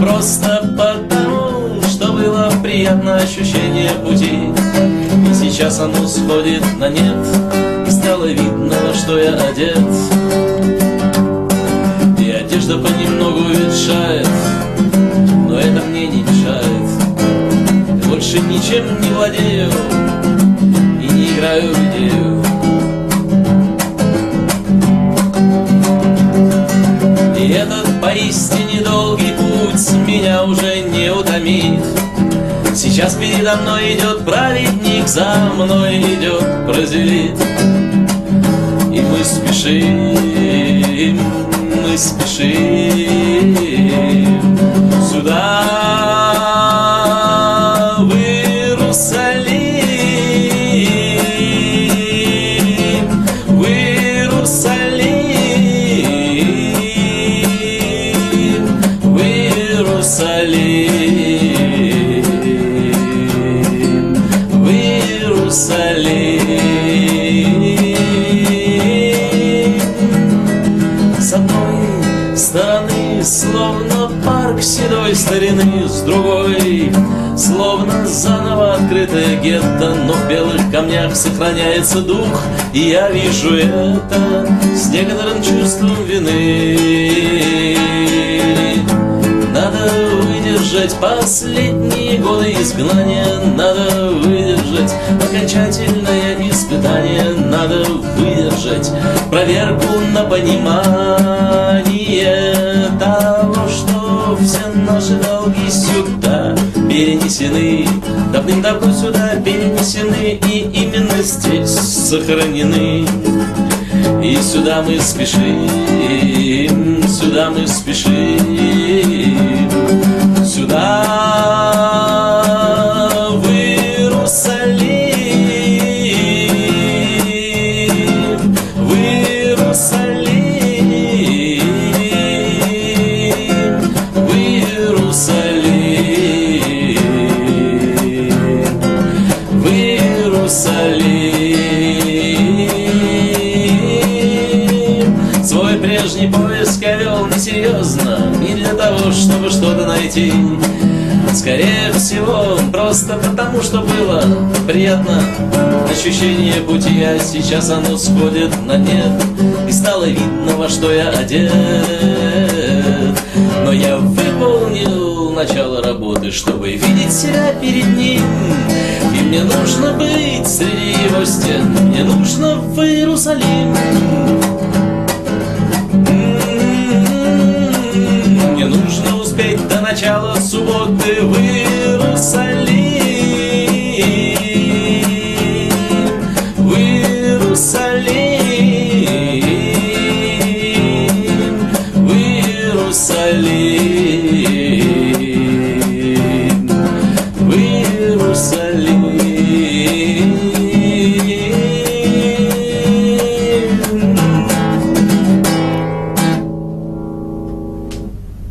просто потому, что было приятно ощущение пути. И сейчас оно сходит на нет, и стало видно, во что я одет. И одежда понемногу ветшает, но это мне не мешает. Больше ничем не владею и не играю в идею. Поистине Сейчас передо мной идет праведник, за мной идет прозелит. И мы спешим, мы спешим сюда, в Иерусалим, в Иерусалим, седой старины, с другой, словно заново открытое гетто, но в белых камнях сохраняется дух, и я вижу это с некоторым чувством вины. Надо выдержать последние годы изгнания, надо выдержать окончательное испытание, надо выдержать проверку на понимание сюда перенесены, давным-давно сюда перенесены и именно здесь сохранены. И сюда мы спешим, сюда мы спешим, прежний поиск я вел несерьезно, не для того, чтобы что-то найти. Скорее всего, просто потому, что было приятно ощущение пути, а сейчас оно сходит на нет, и стало видно, во что я одет. Но я выполнил начало работы, чтобы видеть себя перед ним. И мне нужно быть среди его стен, мне нужно в Иерусалим. jealous, what they will say.